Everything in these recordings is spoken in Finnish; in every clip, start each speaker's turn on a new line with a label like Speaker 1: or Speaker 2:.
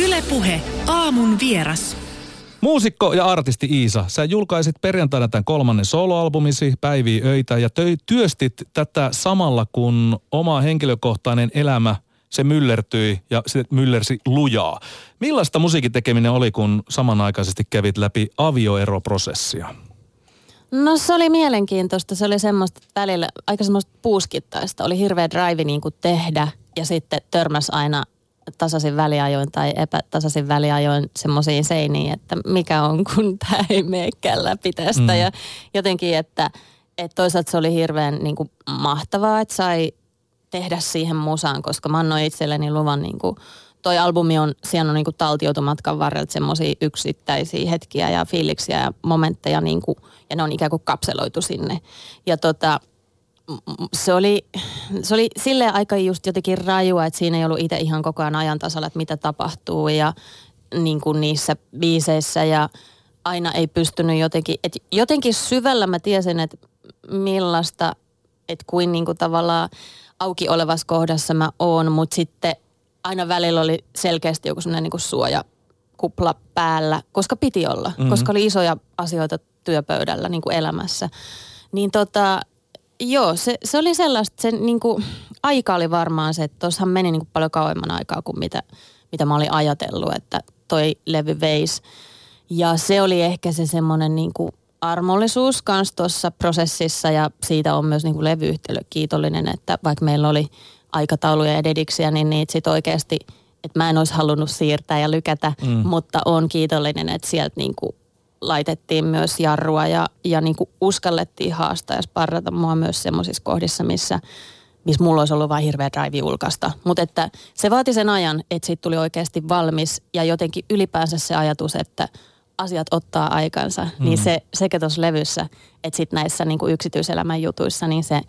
Speaker 1: Ylepuhe aamun vieras.
Speaker 2: Muusikko ja artisti Iisa, sä julkaisit perjantaina tämän kolmannen soloalbumisi Päiviä öitä ja töi, työstit tätä samalla kun oma henkilökohtainen elämä se myllertyi ja se myllersi lujaa. Millaista musiikin tekeminen oli, kun samanaikaisesti kävit läpi avioeroprosessia?
Speaker 3: No se oli mielenkiintoista. Se oli semmoista välillä aika semmoista puuskittaista. Oli hirveä drive niin kuin tehdä ja sitten törmäs aina tasaisin väliajoin tai epätasaisin väliajoin semmoisiin seiniin, että mikä on, kun tämä ei meekään läpi tästä. Mm. Ja jotenkin, että, että toisaalta se oli hirveän niin kuin mahtavaa, että sai tehdä siihen musaan, koska mä annoin itselleni luvan niin kuin, toi albumi on, siellä on niin kuin taltioitu matkan varrelta semmoisia yksittäisiä hetkiä ja fiiliksiä ja momentteja niin kuin, ja ne on ikään kuin kapseloitu sinne. Ja tota, se oli, se oli silleen aika just jotenkin rajua, että siinä ei ollut itse ihan koko ajan ajan tasalla, että mitä tapahtuu ja niin kuin niissä biiseissä ja aina ei pystynyt jotenkin, että jotenkin syvällä mä tiesin, että millaista, että kuin, niin kuin tavallaan auki olevassa kohdassa mä oon, mutta sitten aina välillä oli selkeästi joku sellainen niin suoja kupla päällä, koska piti olla, mm-hmm. koska oli isoja asioita työpöydällä niin kuin elämässä. Niin tota, Joo, se, se oli sellaista, se niin kuin, aika oli varmaan se, että tuossahan meni niin kuin paljon kauemman aikaa kuin mitä, mitä mä olin ajatellut, että toi levy veisi. Ja se oli ehkä se semmoinen niin kuin armollisuus kans tuossa prosessissa ja siitä on myös niin kuin levyyhtiölle kiitollinen, että vaikka meillä oli aikatauluja ja dediksiä, niin niitä sitten oikeasti, että mä en olisi halunnut siirtää ja lykätä, mm. mutta on kiitollinen, että sieltä niin kuin laitettiin myös jarrua ja, ja niin kuin uskallettiin haastaa ja sparrata mua myös semmoisissa kohdissa, missä, missä mulla olisi ollut vain hirveä drive julkaista. Mutta että se vaati sen ajan, että siitä tuli oikeasti valmis ja jotenkin ylipäänsä se ajatus, että asiat ottaa aikansa, mm. niin se sekä tuossa levyssä että sitten näissä niin kuin yksityiselämän jutuissa, niin se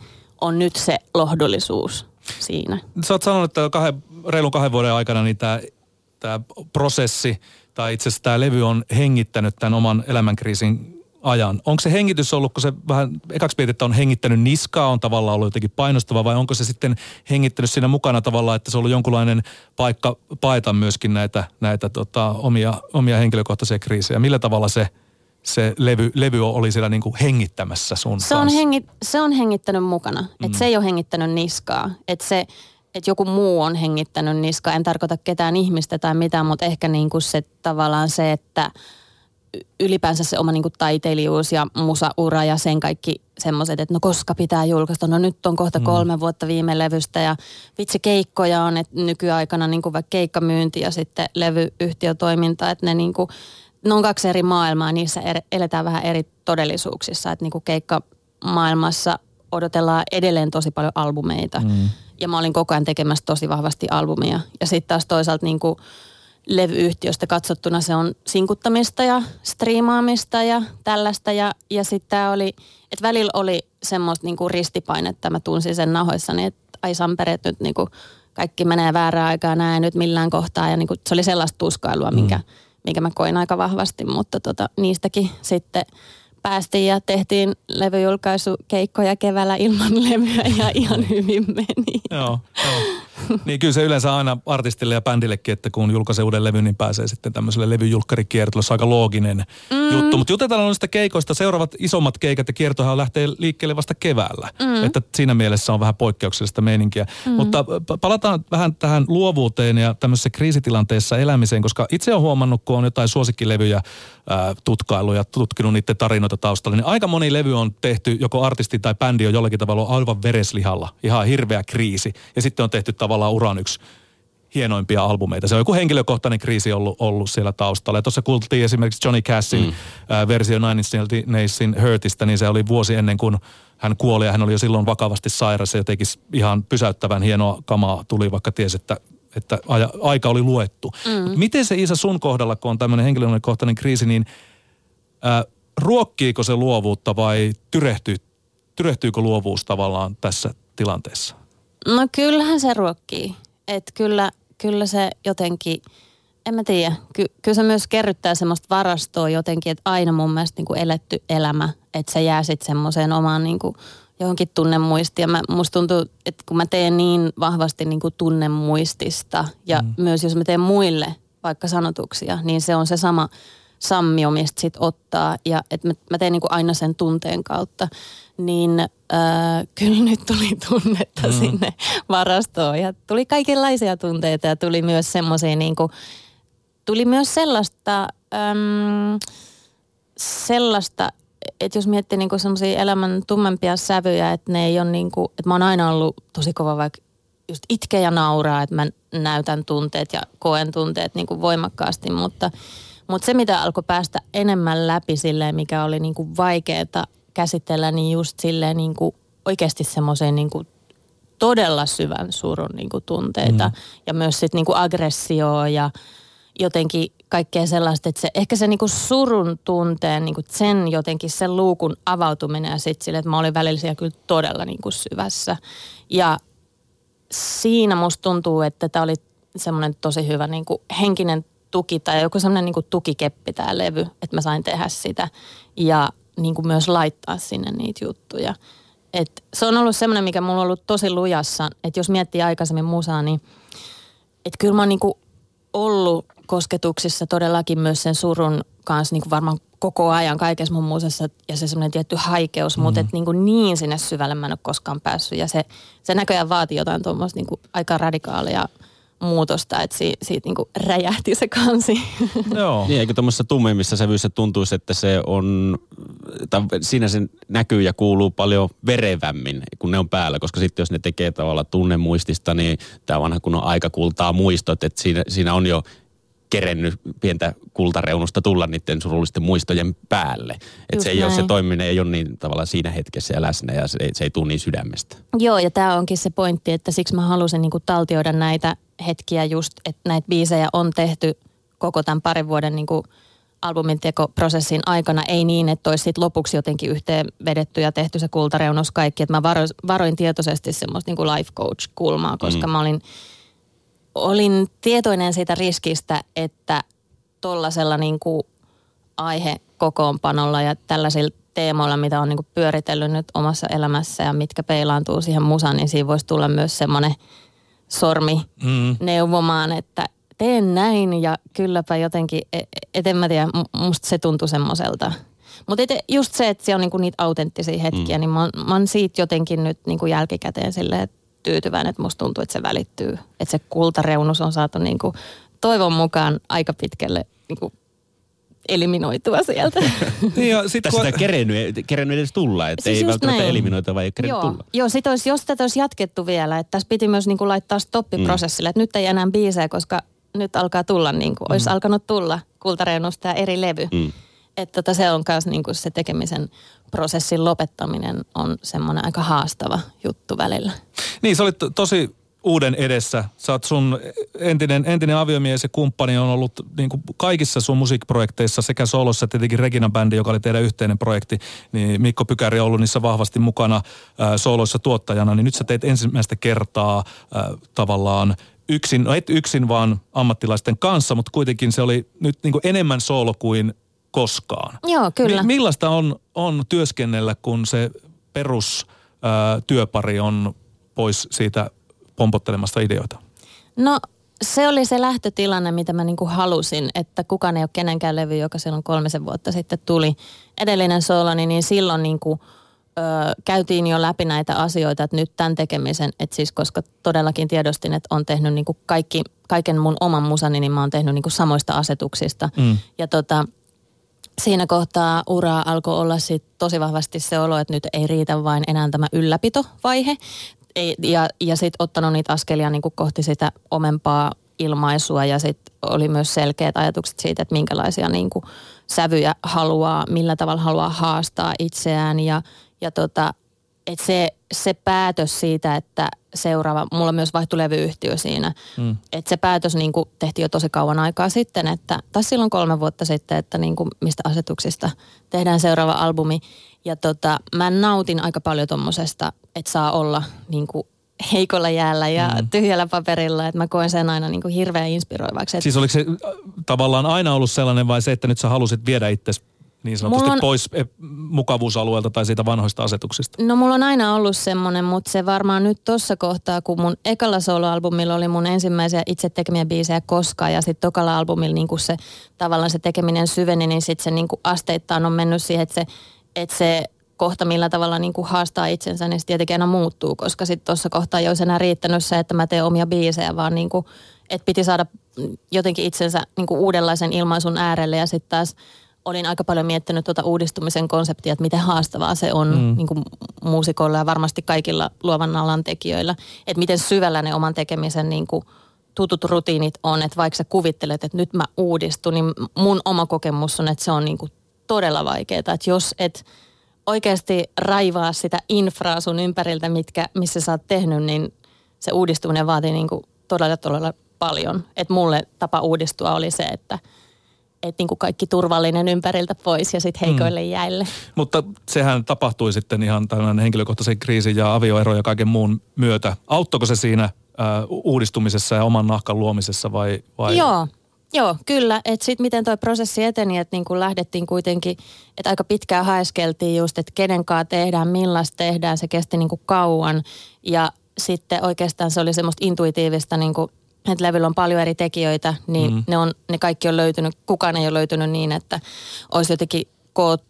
Speaker 3: on nyt se lohdullisuus siinä.
Speaker 2: Sä oot sanonut, että kahden, reilun kahden vuoden aikana niin tämä prosessi – tai itse asiassa tämä levy on hengittänyt tämän oman elämänkriisin ajan. Onko se hengitys ollut, kun se vähän ekaksi mietit, että on hengittänyt niskaa, on tavallaan ollut jotenkin painostava, vai onko se sitten hengittänyt siinä mukana tavallaan, että se on ollut jonkunlainen paikka paeta myöskin näitä, näitä tota, omia, omia henkilökohtaisia kriisejä? Millä tavalla se, se levy, levy oli siellä niin kuin hengittämässä sun
Speaker 3: se on, hengi, se on hengittänyt mukana, että mm. se ei ole hengittänyt niskaa. Että se, että joku muu on hengittänyt niska. En tarkoita ketään ihmistä tai mitään, mutta ehkä niin kuin se tavallaan se, että ylipäänsä se oma niin kuin taiteilijuus ja musaura ja sen kaikki semmoiset, että no koska pitää julkaista. No nyt on kohta mm. kolme mm. vuotta viime levystä ja vitsi keikkoja on, että nykyaikana niin kuin vaikka keikkamyynti ja sitten levyyhtiötoiminta, että ne niin kuin, ne on kaksi eri maailmaa, niissä eletään vähän eri todellisuuksissa, että niin kuin keikkamaailmassa odotellaan edelleen tosi paljon albumeita. Mm ja mä olin koko ajan tekemässä tosi vahvasti albumia. Ja sitten taas toisaalta niin kuin levyyhtiöstä katsottuna se on sinkuttamista ja striimaamista ja tällaista. Ja, ja sitten tämä oli, että välillä oli semmoista niin kuin ristipainetta, mä tunsin sen nahoissani, että ai Sampere, nyt niin kuin kaikki menee väärään aikaan näin nyt millään kohtaa. Ja niin kuin, se oli sellaista tuskailua, mm. minkä, minkä mä koin aika vahvasti, mutta tota, niistäkin sitten – päästiin ja tehtiin levyjulkaisukeikkoja keväällä ilman levyä ja ihan hyvin meni.
Speaker 2: Joo, joo. Niin kyllä se yleensä aina artistille ja bändillekin, että kun julkaisee uuden levyn, niin pääsee sitten tämmöiselle levyjulkkarikiertolle. Se on aika looginen mm. juttu. Mutta jutetaan noista keikoista. Seuraavat isommat keikat ja kiertohan lähtee liikkeelle vasta keväällä. Mm. Että siinä mielessä on vähän poikkeuksellista meininkiä. Mm. Mutta palataan vähän tähän luovuuteen ja tämmöisessä kriisitilanteessa elämiseen, koska itse olen huomannut, kun on jotain suosikkilevyjä ää, tutkailu ja tutkinut niiden tarinoita taustalla, niin aika moni levy on tehty, joko artisti tai bändi on jollakin tavalla aivan vereslihalla. Ihan hirveä kriisi. Ja sitten on tehty tavallaan uran yksi hienoimpia albumeita. Se on joku henkilökohtainen kriisi ollut, ollut siellä taustalla. Ja tuossa kuultiin esimerkiksi Johnny Cashin mm. äh, versio Nine Inch Nailsin Hurtista, niin se oli vuosi ennen kuin hän kuoli ja hän oli jo silloin vakavasti sairas ja jotenkin ihan pysäyttävän hienoa kamaa tuli, vaikka tiesi, että että aja, aika oli luettu. Mm. Miten se Isa sun kohdalla, kun on tämmöinen henkilökohtainen kriisi, niin äh, ruokkiiko se luovuutta vai tyrehtyy, tyrehtyykö luovuus tavallaan tässä tilanteessa?
Speaker 3: No kyllähän se ruokkii. Että kyllä, kyllä se jotenkin, en mä tiedä, ky, kyllä se myös kerryttää semmoista varastoa jotenkin, että aina mun mielestä niin kuin eletty elämä, että se jää sitten semmoiseen omaan niin kuin johonkin tunnemuistiin. Ja mä, musta tuntuu, että kun mä teen niin vahvasti niin kuin tunnemuistista ja mm. myös jos mä teen muille vaikka sanotuksia, niin se on se sama sammio, mistä sit ottaa. Ja että mä, mä teen niinku aina sen tunteen kautta. Niin äh, kyllä nyt tuli tunnetta mm. sinne varastoon. Ja tuli kaikenlaisia tunteita ja tuli myös semmoisia niinku, tuli myös sellaista, äm, sellaista, että jos miettii niinku semmoisia elämän tummempia sävyjä, että ne ei ole niinku, että mä oon aina ollut tosi kova vaikka just itkeä ja nauraa, että mä näytän tunteet ja koen tunteet niin kuin voimakkaasti, mutta, mutta se mitä alkoi päästä enemmän läpi silleen, mikä oli niin kuin vaikeaa käsitellä, niin just silleen niin kuin oikeasti semmoiseen niin kuin todella syvän surun niin kuin tunteita mm. ja myös sitten niin kuin aggressioa ja jotenkin kaikkea sellaista, että se, ehkä se niinku surun tunteen, niinku sen jotenkin sen luukun avautuminen ja sitten sille, että mä olin välillä siellä kyllä todella niinku syvässä. Ja siinä musta tuntuu, että tämä oli semmoinen tosi hyvä niin kuin henkinen tuki tai joku semmoinen niin tukikeppi tämä levy, että mä sain tehdä sitä ja niin kuin myös laittaa sinne niitä juttuja. Et se on ollut semmoinen, mikä mulla on ollut tosi lujassa, että jos miettii aikaisemmin musaa, niin että kyllä mä oon niin kuin ollut kosketuksissa todellakin myös sen surun kanssa niin kuin varmaan koko ajan kaikessa mun muusessa ja se semmoinen tietty haikeus, mm. mutta et niin, kuin niin sinne syvälle mä en ole koskaan päässyt. Ja se, se näköjään vaatii jotain tuommoista niin aika radikaalia muutosta, että si, siitä niin kuin räjähti se kansi.
Speaker 4: Joo. niin, eikö tuommoisessa tummeimmissa sävyissä tuntuisi, että se on, tai siinä se näkyy ja kuuluu paljon verevämmin, kun ne on päällä, koska sitten jos ne tekee tavallaan tunnemuistista, niin tämä vanha kun on aika kultaa muistot, että siinä, siinä on jo kerennyt pientä kultareunusta tulla niiden surullisten muistojen päälle. Että se ei näin. ole se toiminen, ei ole niin tavallaan siinä hetkessä ja läsnä ja se ei, se ei tule niin sydämestä.
Speaker 3: Joo ja tämä onkin se pointti, että siksi mä halusin niinku taltioida näitä hetkiä just, että näitä biisejä on tehty koko tämän parin vuoden niinku albumin tekoprosessin aikana. Ei niin, että olisi sit lopuksi jotenkin yhteen vedetty ja tehty se kultareunus kaikki. Että mä varoin, varoin tietoisesti semmoista niinku life coach-kulmaa, koska mm. mä olin – olin tietoinen siitä riskistä, että tuollaisella niin kuin aihekokoonpanolla ja tällaisilla teemoilla, mitä on niin kuin pyöritellyt nyt omassa elämässä ja mitkä peilaantuu siihen musaan, niin siinä voisi tulla myös semmoinen sormi mm. neuvomaan, että teen näin ja kylläpä jotenkin, e, e, et en mä tiedä, musta se tuntui semmoiselta. Mutta just se, että se on niinku niitä autenttisia hetkiä, mm. niin mä oon, mä oon siitä jotenkin nyt niinku jälkikäteen silleen, että tyytyväinen, että musta tuntuu, että se välittyy. Että se kultareunus on saatu niin kuin toivon mukaan aika pitkälle niin kuin eliminoitua sieltä.
Speaker 4: niin jo, sit kun... sitä kerennyt, kerennyt edes tulla, että siis ei välttämättä näin. eliminoitua, vai ei kerennyt
Speaker 3: Joo.
Speaker 4: tulla.
Speaker 3: Joo, sit olisi, jos tätä olisi jatkettu vielä, että tässä piti myös niin kuin laittaa stoppiprosessille, mm. että nyt ei enää biisejä, koska nyt alkaa tulla, niin kuin, olisi mm. alkanut tulla kultareunusta ja eri levy. Mm. Että tota, se on myös niin kuin se tekemisen prosessin lopettaminen on semmoinen aika haastava juttu välillä.
Speaker 2: Niin, se oli to- tosi uuden edessä. Sä oot sun entinen, entinen aviomies ja kumppani on ollut niin kuin kaikissa sun musiikkiprojekteissa sekä solossa että tietenkin Regina Bändi, joka oli teidän yhteinen projekti, niin Mikko Pykäri on ollut niissä vahvasti mukana äh, soloissa tuottajana, niin nyt sä teet ensimmäistä kertaa äh, tavallaan yksin, no et yksin vaan ammattilaisten kanssa, mutta kuitenkin se oli nyt niin kuin enemmän solo kuin koskaan.
Speaker 3: Joo, kyllä.
Speaker 2: Mi- millaista on, on työskennellä, kun se perustyöpari on pois siitä pompottelemasta ideoita?
Speaker 3: No se oli se lähtötilanne, mitä mä niinku halusin, että kukaan ei ole kenenkään levy, joka silloin kolmisen vuotta sitten tuli. Edellinen soloni, niin silloin niinku, ö, käytiin jo läpi näitä asioita, että nyt tämän tekemisen, että siis koska todellakin tiedostin, että on tehnyt niinku kaikki, kaiken mun oman musani, niin mä oon tehnyt niinku samoista asetuksista. Mm. Ja tota, siinä kohtaa uraa alkoi olla sit tosi vahvasti se olo, että nyt ei riitä vain enää tämä ylläpitovaihe. Ei, ja ja sitten ottanut niitä askelia niin kuin kohti sitä omempaa ilmaisua ja sitten oli myös selkeät ajatukset siitä, että minkälaisia niin kuin sävyjä haluaa, millä tavalla haluaa haastaa itseään ja, ja tota, et se, se päätös siitä, että seuraava, mulla myös vaihtui levyyhtiö siinä, mm. että se päätös niin kuin tehtiin jo tosi kauan aikaa sitten, että, tai silloin kolme vuotta sitten, että niin kuin mistä asetuksista tehdään seuraava albumi. Ja tota, mä nautin aika paljon tuommoisesta, että saa olla niin kuin heikolla jäällä ja mm. tyhjällä paperilla, että mä koen sen aina niin kuin hirveän inspiroivaksi.
Speaker 2: Siis oliko se äh, tavallaan aina ollut sellainen vai se, että nyt sä halusit viedä itse niin sanotusti
Speaker 3: on-
Speaker 2: pois eh, mukavuusalueelta tai siitä vanhoista asetuksista?
Speaker 3: No mulla on aina ollut semmoinen, mutta se varmaan nyt tuossa kohtaa, kun mun ekalla soloalbumilla oli mun ensimmäisiä itse tekemiä biisejä koskaan ja sitten tokalla albumilla niin se tavallaan se tekeminen syveni, niin sitten se niin asteittain on mennyt siihen, että se, että se kohta millä tavalla niin kuin haastaa itsensä, niin se tietenkin aina muuttuu, koska sitten tuossa kohtaa ei olisi enää riittänyt se, että mä teen omia biisejä, vaan niin kuin, että piti saada jotenkin itsensä niin kuin uudenlaisen ilmaisun äärelle ja sitten taas olin aika paljon miettinyt tuota uudistumisen konseptia, että miten haastavaa se on mm. niin kuin muusikoilla ja varmasti kaikilla luovan alan tekijöillä. Että miten syvällä ne oman tekemisen niin kuin tutut rutiinit on, että vaikka sä kuvittelet, että nyt mä uudistun, niin mun oma kokemus on, että se on niin kuin todella vaikeaa. Että jos et oikeasti raivaa sitä infraa sun ympäriltä, mitkä, missä sä oot tehnyt, niin se uudistuminen vaatii niin kuin todella, todella paljon. Että mulle tapa uudistua oli se, että et niin kuin kaikki turvallinen ympäriltä pois ja sitten heikoille mm. jäille.
Speaker 2: Mutta sehän tapahtui sitten ihan tämän henkilökohtaisen kriisin ja avioeron ja kaiken muun myötä. Auttoiko se siinä ää, uudistumisessa ja oman nahkan luomisessa vai? vai?
Speaker 3: Joo, Joo, kyllä. Että sitten miten tuo prosessi eteni, että niin lähdettiin kuitenkin, että aika pitkään haeskeltiin just, että kenen kanssa tehdään, millaista tehdään. Se kesti niin kuin kauan ja sitten oikeastaan se oli semmoista intuitiivista, niin kuin, että levyllä on paljon eri tekijöitä, niin mm. ne, on, ne kaikki on löytynyt, kukaan ei ole löytynyt niin, että olisi jotenkin koot,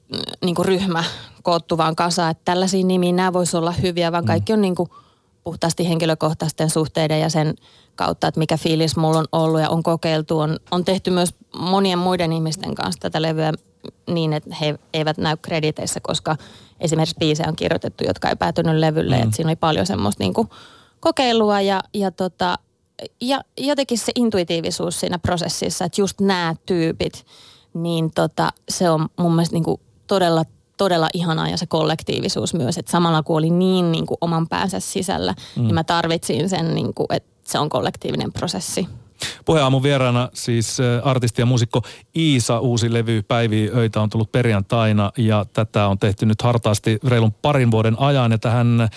Speaker 3: niin kuin ryhmä koottu vaan kasaan, että tällaisia nimiä nämä voisi olla hyviä, vaan kaikki on niin kuin puhtaasti henkilökohtaisten suhteiden ja sen kautta, että mikä fiilis mulla on ollut ja on kokeiltu. On, on tehty myös monien muiden ihmisten kanssa tätä levyä niin, että he eivät näy krediteissä, koska esimerkiksi biisejä on kirjoitettu, jotka ei päätynyt levylle. Mm. Että siinä oli paljon semmoista niin kuin kokeilua ja, ja, tota, ja jotenkin se intuitiivisuus siinä prosessissa, että just nämä tyypit, niin tota, se on mun mielestä niin kuin todella todella ihanaa ja se kollektiivisuus myös, että samalla kun oli niin, niin kuin oman päänsä sisällä, mm. niin mä tarvitsin sen, niin kuin, että se on kollektiivinen prosessi.
Speaker 2: Puheaamun vieraana siis artisti ja muusikko Iisa, uusi levy Päivi Öitä on tullut perjantaina ja tätä on tehty nyt hartaasti reilun parin vuoden ajan ja tähän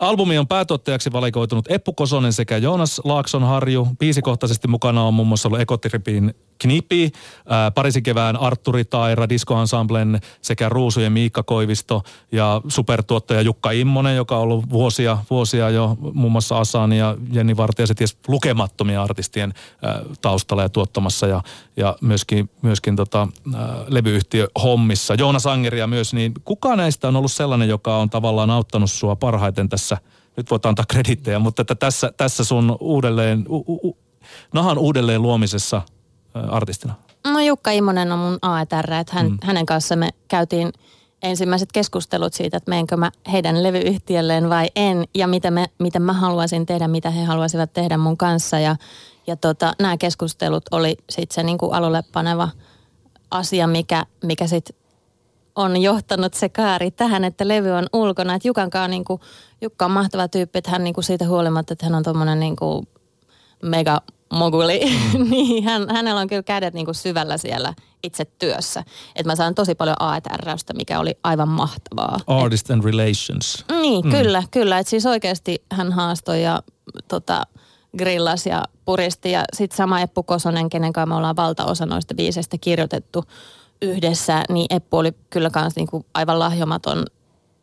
Speaker 2: Albumi on päätuottajaksi valikoitunut Eppu Kosonen sekä Joonas Laaksonharju. Biisikohtaisesti mukana on muun muassa ollut Ekotripin Knipi, ää, Pariisin kevään Arturi Taira, Disco Ensemblen sekä Ruusujen Miikka Koivisto ja supertuottaja Jukka Immonen, joka on ollut vuosia, vuosia jo muun muassa Asan ja Jenni Vartija, se ties lukemattomia artistien taustalla ja tuottamassa ja, ja myöskin, myöskin tota, levyyhtiö hommissa. Joonas Angeria myös, niin kuka näistä on ollut sellainen, joka on tavallaan auttanut sua parhaiten tässä, nyt voit antaa kredittejä, mutta että tässä, tässä sun uudelleen, u, u, nahan uudelleen luomisessa – artistina?
Speaker 3: No Jukka Immonen on mun AETR, että hän, mm. hänen kanssa me käytiin ensimmäiset keskustelut siitä, että meenkö mä heidän levyyhtiölleen vai en ja mitä, me, mitä mä haluaisin tehdä, mitä he haluaisivat tehdä mun kanssa. Ja, ja tota, nämä keskustelut oli sitten se niin kuin alulle paneva asia, mikä, mikä sitten on johtanut se kaari tähän, että levy on ulkona. Että Jukankaan niin kuin, Jukka on mahtava tyyppi, että hän niin kuin siitä huolimatta, että hän on tuommoinen niin kuin mega moguli, mm. niin hän, hänellä on kyllä kädet niin kuin syvällä siellä itse työssä. Että mä saan tosi paljon AETRstä, mikä oli aivan mahtavaa.
Speaker 2: Artist and Relations.
Speaker 3: Niin, mm. kyllä, kyllä. Että siis oikeasti hän haastoi ja tota, grillas ja puristi. Ja sitten sama Eppu Kosonen, kenen kanssa me ollaan valtaosa noista biiseistä kirjoitettu yhdessä, niin Eppu oli kyllä kans niinku aivan lahjomaton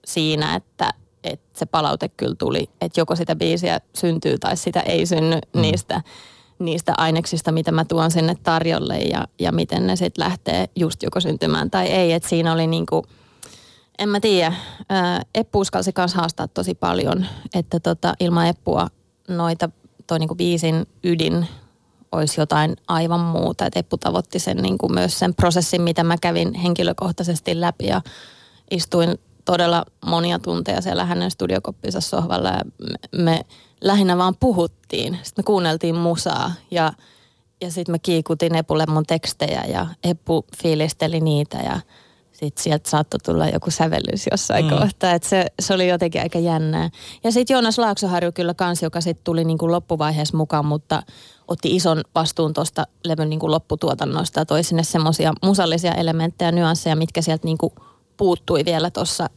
Speaker 3: siinä, että että se palaute kyllä tuli, että joko sitä biisiä syntyy tai sitä ei synny mm. niistä niistä aineksista, mitä mä tuon sinne tarjolle ja, ja miten ne sitten lähtee just joko syntymään tai ei. Et siinä oli niinku, en mä tiedä, Eppu uskalsi kanssa haastaa tosi paljon, että tota, ilman Eppua noita, toi niinku biisin ydin olisi jotain aivan muuta. Et Eppu tavoitti sen niinku myös sen prosessin, mitä mä kävin henkilökohtaisesti läpi ja istuin todella monia tunteja siellä hänen studiokoppinsa sohvalla ja me, me lähinnä vaan puhuttiin. Sitten me kuunneltiin musaa ja, ja sitten mä kiikutin Epulle mun tekstejä ja Epu fiilisteli niitä ja sitten sieltä saattoi tulla joku sävellys jossain mm. kohtaa. Että se, se oli jotenkin aika jännää. Ja sitten Joonas Laaksoharju kyllä kans, joka sitten tuli niinku loppuvaiheessa mukaan, mutta otti ison vastuun tuosta levyn niinku lopputuotannosta ja toi sinne semmoisia musallisia elementtejä ja nyansseja, mitkä sieltä niinku puuttui vielä tuossa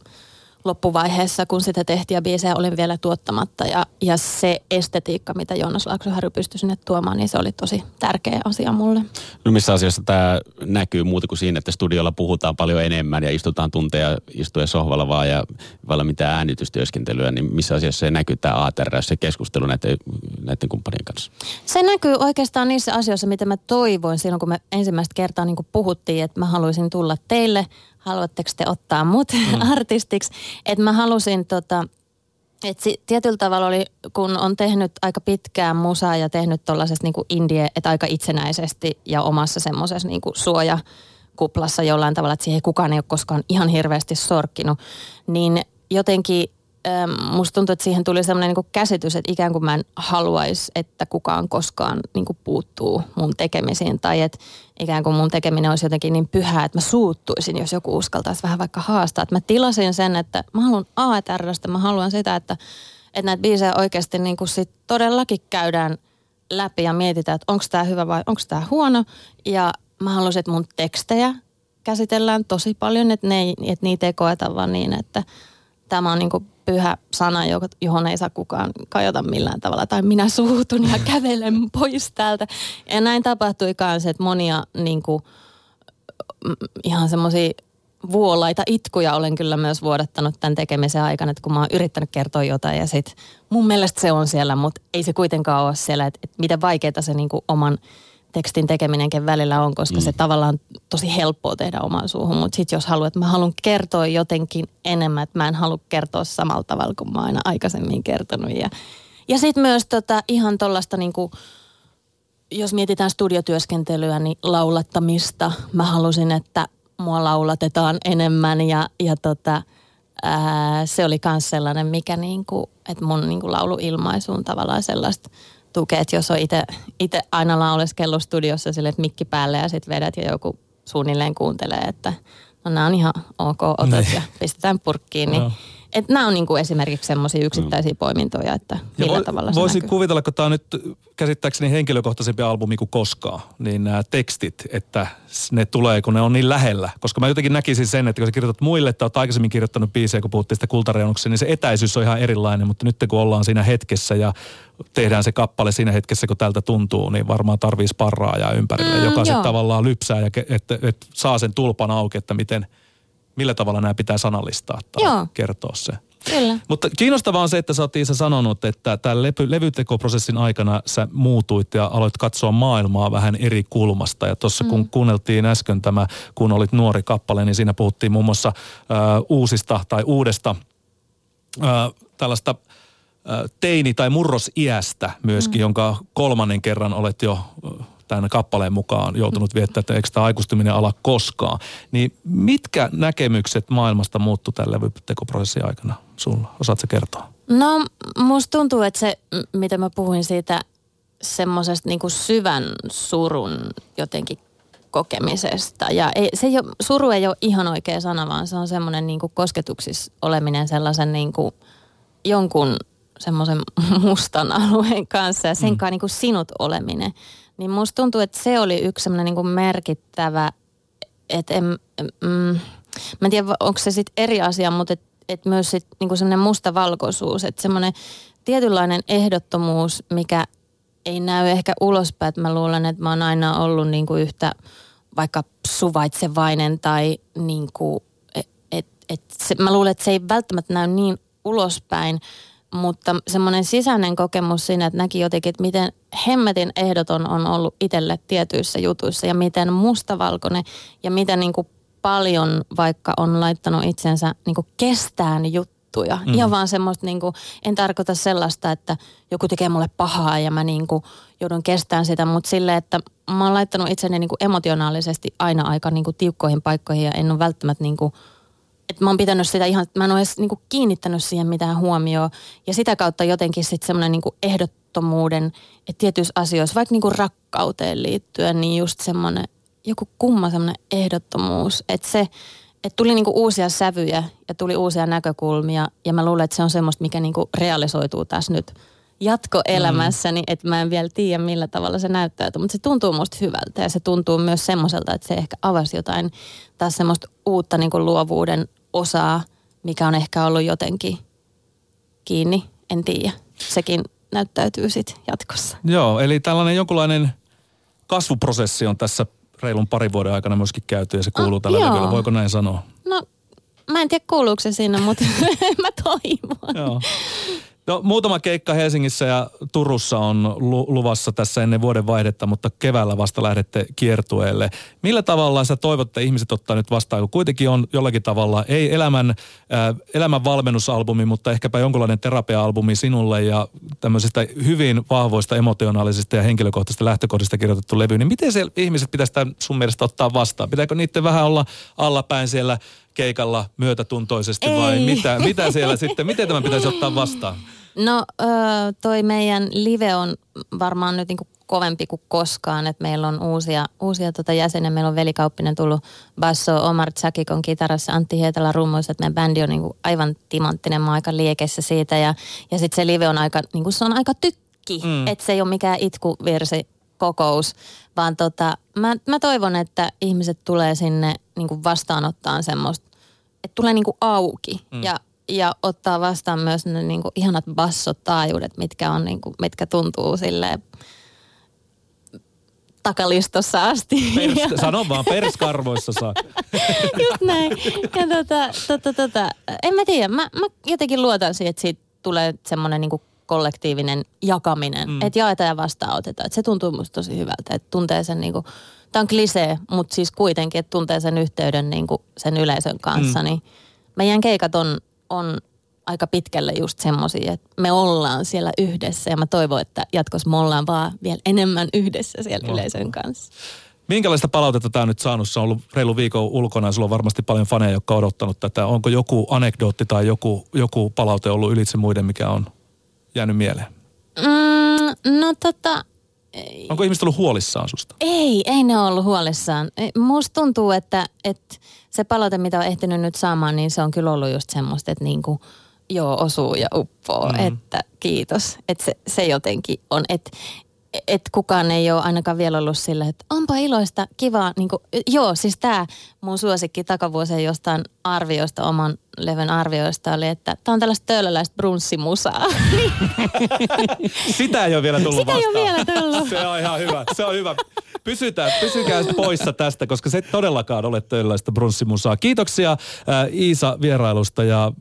Speaker 3: loppuvaiheessa, kun sitä tehtiin ja biisejä olin vielä tuottamatta. Ja, ja se estetiikka, mitä Joonas Laaksoharju pystyi sinne tuomaan, niin se oli tosi tärkeä asia mulle.
Speaker 4: No missä asioissa tämä näkyy muuta kuin siinä, että studiolla puhutaan paljon enemmän ja istutaan tunteja istuja sohvalla vaan ja vailla mitään äänitystyöskentelyä, niin missä asiassa se näkyy tämä ATR, se keskustelu näiden, näiden kumppanien kanssa?
Speaker 3: Se näkyy oikeastaan niissä asioissa, mitä mä toivoin silloin, kun me ensimmäistä kertaa niin puhuttiin, että mä haluaisin tulla teille, haluatteko te ottaa mut mm. artistiksi, että mä halusin tota, et si, tietyllä tavalla oli, kun on tehnyt aika pitkään musaa ja tehnyt tuollaisesta niinku indie, että aika itsenäisesti ja omassa semmoisessa niinku suojakuplassa jollain tavalla, että siihen kukaan ei ole koskaan ihan hirveästi sorkkinut, niin jotenkin musta tuntuu, että siihen tuli sellainen niin käsitys, että ikään kuin mä en haluaisi, että kukaan koskaan niin kuin puuttuu mun tekemisiin. Tai että ikään kuin mun tekeminen olisi jotenkin niin pyhää, että mä suuttuisin, jos joku uskaltaisi vähän vaikka haastaa. Että mä tilasin sen, että mä haluan AETRstä, mä haluan sitä, että, että näitä biisejä oikeasti niin kuin sit todellakin käydään läpi ja mietitään, että onko tämä hyvä vai onko tämä huono. Ja mä haluaisin, että mun tekstejä käsitellään tosi paljon, että, ne ei, että niitä ei koeta vaan niin, että tämä on niin kuin pyhä sana, johon ei saa kukaan kajota millään tavalla. Tai minä suutun ja kävelen pois täältä. Ja näin tapahtui myös, että monia niin kuin, ihan semmoisia vuolaita itkuja olen kyllä myös vuodattanut tämän tekemisen aikana, että kun mä oon yrittänyt kertoa jotain ja sit mun mielestä se on siellä, mutta ei se kuitenkaan ole siellä, että, että miten vaikeaa se niin kuin oman tekstin tekeminenkin välillä on, koska mm. se tavallaan on tosi helppoa tehdä omaan suuhun. Mutta sitten jos haluat, että mä haluan kertoa jotenkin enemmän, että mä en halua kertoa samalla tavalla kuin mä aina aikaisemmin kertonut. Ja, ja sitten myös tota, ihan tuollaista niinku, jos mietitään studiotyöskentelyä, niin laulattamista. Mä halusin, että mua laulatetaan enemmän ja, ja tota, ää, se oli myös sellainen, mikä niinku, että mun niinku lauluilmaisu on tavallaan sellaista – tukea, että jos on itse aina lauleskellut studiossa sille, että mikki päälle ja sitten vedät ja joku suunnilleen kuuntelee, että no nämä on ihan ok otot niin. ja pistetään purkkiin, niin no. Et nämä on niinku esimerkiksi semmoisia yksittäisiä mm. poimintoja, että millä voi, tavalla se
Speaker 2: Voisin
Speaker 3: näkyy.
Speaker 2: kuvitella, kun tämä on nyt käsittääkseni henkilökohtaisempi albumi kuin koskaan, niin nämä tekstit, että ne tulee, kun ne on niin lähellä. Koska mä jotenkin näkisin sen, että kun sä kirjoitat muille, että olet aikaisemmin kirjoittanut biisejä, kun puhuttiin sitä kultareunuksesta, niin se etäisyys on ihan erilainen. Mutta nyt kun ollaan siinä hetkessä ja tehdään se kappale siinä hetkessä, kun tältä tuntuu, niin varmaan tarvii ja ympärille, mm, joka sitten tavallaan lypsää ja että, että saa sen tulpan auki, että miten – millä tavalla nämä pitää sanallistaa tai Joo. kertoa se.
Speaker 3: Kyllä.
Speaker 2: Mutta kiinnostavaa on se, että sä oot Iisa sanonut, että tämän levy, levytekoprosessin aikana sä muutuit ja aloit katsoa maailmaa vähän eri kulmasta. Ja tuossa mm. kun kuunneltiin äsken tämä, kun olit nuori kappale, niin siinä puhuttiin muun muassa äh, uusista tai uudesta äh, tällaista äh, teini- tai murrosiästä myöskin, mm. jonka kolmannen kerran olet jo tämän kappaleen mukaan joutunut viettää, että eikö tämä aikuistuminen ala koskaan. Niin mitkä näkemykset maailmasta muuttu tämän levytekoprosessin aikana sulla? Osaatko kertoa?
Speaker 3: No musta tuntuu, että se, mitä mä puhuin siitä semmoisesta niin syvän surun jotenkin kokemisesta. Ja ei, se ei ole, suru ei ole ihan oikea sana, vaan se on semmoinen niin kosketuksissa oleminen sellaisen niin kuin jonkun semmoisen mustan alueen kanssa ja sen mm. kanssa niin kuin sinut oleminen. Niin musta tuntuu, että se oli yksi semmoinen niin kuin merkittävä, että en, mm, mä en tiedä onko se sitten eri asia, mutta et, et myös sit niin kuin semmoinen mustavalkoisuus, että semmoinen tietynlainen ehdottomuus, mikä ei näy ehkä ulospäin, että mä luulen, että mä oon aina ollut niin kuin yhtä vaikka suvaitsevainen tai niin kuin, et, et, et se, mä luulen, että se ei välttämättä näy niin ulospäin, mutta semmoinen sisäinen kokemus siinä, että näki jotenkin, että miten hemmetin ehdoton on ollut itselle tietyissä jutuissa ja miten mustavalkoinen ja miten niin kuin paljon vaikka on laittanut itsensä niin kuin kestään juttuja. Mm. Ihan vaan semmoista, niin kuin, en tarkoita sellaista, että joku tekee mulle pahaa ja mä niin kuin joudun kestään sitä, mutta sille, että mä oon laittanut itseni niin kuin emotionaalisesti aina aika niin kuin tiukkoihin paikkoihin ja en ole välttämättä niin kuin – että mä oon pitänyt sitä ihan, mä en ole edes niinku kiinnittänyt siihen mitään huomioon. Ja sitä kautta jotenkin sitten semmoinen niinku ehdottomuuden, että tietyissä asioissa, vaikka niinku rakkauteen liittyen, niin just semmoinen joku kumma semmoinen ehdottomuus. Että se, että tuli niinku uusia sävyjä ja tuli uusia näkökulmia. Ja mä luulen, että se on semmoista, mikä niinku realisoituu tässä nyt jatkoelämässäni, mm. että mä en vielä tiedä millä tavalla se näyttäytyy, mutta se tuntuu musta hyvältä ja se tuntuu myös semmoiselta, että se ehkä avasi jotain taas semmoista uutta niin kuin luovuuden osaa, mikä on ehkä ollut jotenkin kiinni, en tiedä. Sekin näyttäytyy sitten jatkossa.
Speaker 2: Joo, eli tällainen jonkunlainen kasvuprosessi on tässä reilun parin vuoden aikana myöskin käyty ja se kuuluu
Speaker 3: Ah,
Speaker 2: tällä
Speaker 3: joo.
Speaker 2: levyllä. Voiko näin sanoa?
Speaker 3: No, mä en tiedä kuuluuko se sinne, mutta mä toivon.
Speaker 2: Joo. No, muutama keikka Helsingissä ja Turussa on lu- luvassa tässä ennen vuoden vaihdetta, mutta keväällä vasta lähdette kiertueelle. Millä tavalla sä toivot, että ihmiset ottaa nyt vastaan, kun kuitenkin on jollakin tavalla, ei elämän, äh, elämän valmennusalbumi, mutta ehkäpä jonkunlainen terapia-albumi sinulle ja tämmöisistä hyvin vahvoista emotionaalisista ja henkilökohtaisista lähtökohdista kirjoitettu levy, niin miten se ihmiset pitäisi tämän sun mielestä ottaa vastaan? Pitääkö niiden vähän olla allapäin siellä keikalla myötätuntoisesti vai
Speaker 3: Ei.
Speaker 2: mitä, mitä siellä sitten, miten tämä pitäisi ottaa vastaan?
Speaker 3: No toi meidän live on varmaan nyt niinku kovempi kuin koskaan, että meillä on uusia, uusia tota jäseniä. Meillä on Veli Kauppinen tullut basso, Omar Tsakikon kitarassa, Antti Hietala rummuissa, että meidän bändi on niinku aivan timanttinen, mä oon aika liekessä siitä ja, ja sitten se live on aika, niinku se on aika tykki, mm. että se ei ole mikään itkuvirsi kokous, vaan tota, mä, mä toivon, että ihmiset tulee sinne niinku vastaanottaan semmoista, että tulee niinku auki mm. ja ja ottaa vastaan myös ne niinku ihanat bassotaajuudet, mitkä, on niinku, mitkä tuntuu sille takalistossa asti.
Speaker 2: Pers, sano vaan, perskarvoissa saa.
Speaker 3: Just näin. Ja tota, tota, tota, en mä tiedä, mä, mä jotenkin luotan siihen, että siitä tulee semmoinen niinku kollektiivinen jakaminen. Mm. Että jaetaan ja vastaanotetaan. Että se tuntuu musta tosi hyvältä. Että tuntee sen niinku, tämä on klisee, mutta siis kuitenkin, että tuntee sen yhteyden niinku sen yleisön kanssa. Mm. Niin meidän keikat on, on aika pitkälle just semmoisia, että me ollaan siellä yhdessä. Ja mä toivon, että jatkossa me ollaan vaan vielä enemmän yhdessä siellä yleisön kanssa.
Speaker 2: Minkälaista palautetta tämä nyt saanut? Se on ollut reilu viikon ulkona ja sulla on varmasti paljon faneja, jotka on odottanut tätä. Onko joku anekdootti tai joku, joku palaute ollut ylitse muiden, mikä on jäänyt mieleen?
Speaker 3: Mm, no tota,
Speaker 2: Onko ihmiset ollut huolissaan susta?
Speaker 3: ei, ei ne ole ollut huolissaan. E, Musta tuntuu, että, että se palaute, mitä on ehtinyt nyt saamaan, niin se on kyllä ollut just semmoista, että niinku, joo, osuu ja uppoo, mm. että kiitos. Että se, se jotenkin on, että et kukaan ei ole ainakaan vielä ollut silleen, että onpa iloista, kivaa. Niin kuin, joo, siis tämä mun suosikki takavuosien jostain arvioista, oman levyn arvioista oli, että tämä on tällaista töölöläistä brunssimusaa.
Speaker 2: Sitä ei ole vielä tullut
Speaker 3: Sitä ei
Speaker 2: vastaan.
Speaker 3: ole vielä tullut.
Speaker 2: Se on ihan hyvä, se on hyvä. Pysytään, pysykää poissa tästä, koska se ei todellakaan ole töölläistä brunssimusaa. Kiitoksia ää, Iisa vierailusta ja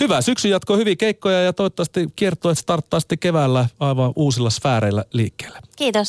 Speaker 2: hyvää syksyn jatkoa, hyviä keikkoja ja toivottavasti kiertoet starttaa sitten keväällä aivan uusilla sfääreillä liikkeelle.
Speaker 3: Kiitos.